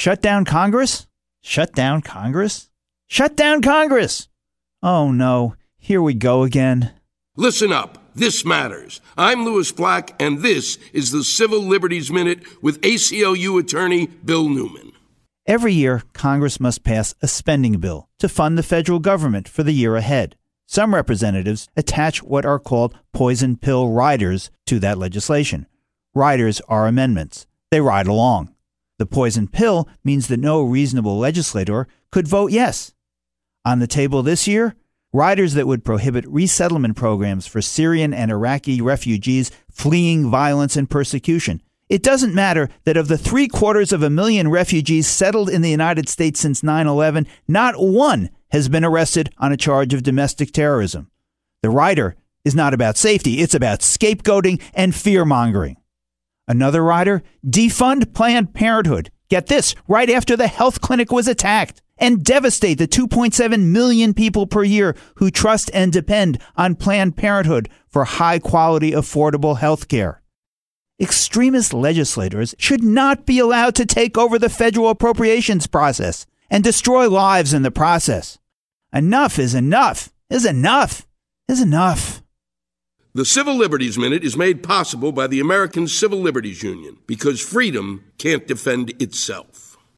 Shut down Congress? Shut down Congress? Shut down Congress! Oh no, here we go again. Listen up. This matters. I'm Lewis Black, and this is the Civil Liberties Minute with ACLU attorney Bill Newman. Every year, Congress must pass a spending bill to fund the federal government for the year ahead. Some representatives attach what are called poison pill riders to that legislation. Riders are amendments. They ride along. The poison pill means that no reasonable legislator could vote yes. On the table this year, riders that would prohibit resettlement programs for Syrian and Iraqi refugees fleeing violence and persecution. It doesn't matter that of the three quarters of a million refugees settled in the United States since 9 11, not one has been arrested on a charge of domestic terrorism. The rider is not about safety, it's about scapegoating and fear mongering. Another rider defund Planned Parenthood. Get this, right after the health clinic was attacked and devastate the 2.7 million people per year who trust and depend on Planned Parenthood for high quality, affordable health care. Extremist legislators should not be allowed to take over the federal appropriations process and destroy lives in the process. Enough is enough, is enough, is enough. The Civil Liberties Minute is made possible by the American Civil Liberties Union because freedom can't defend itself.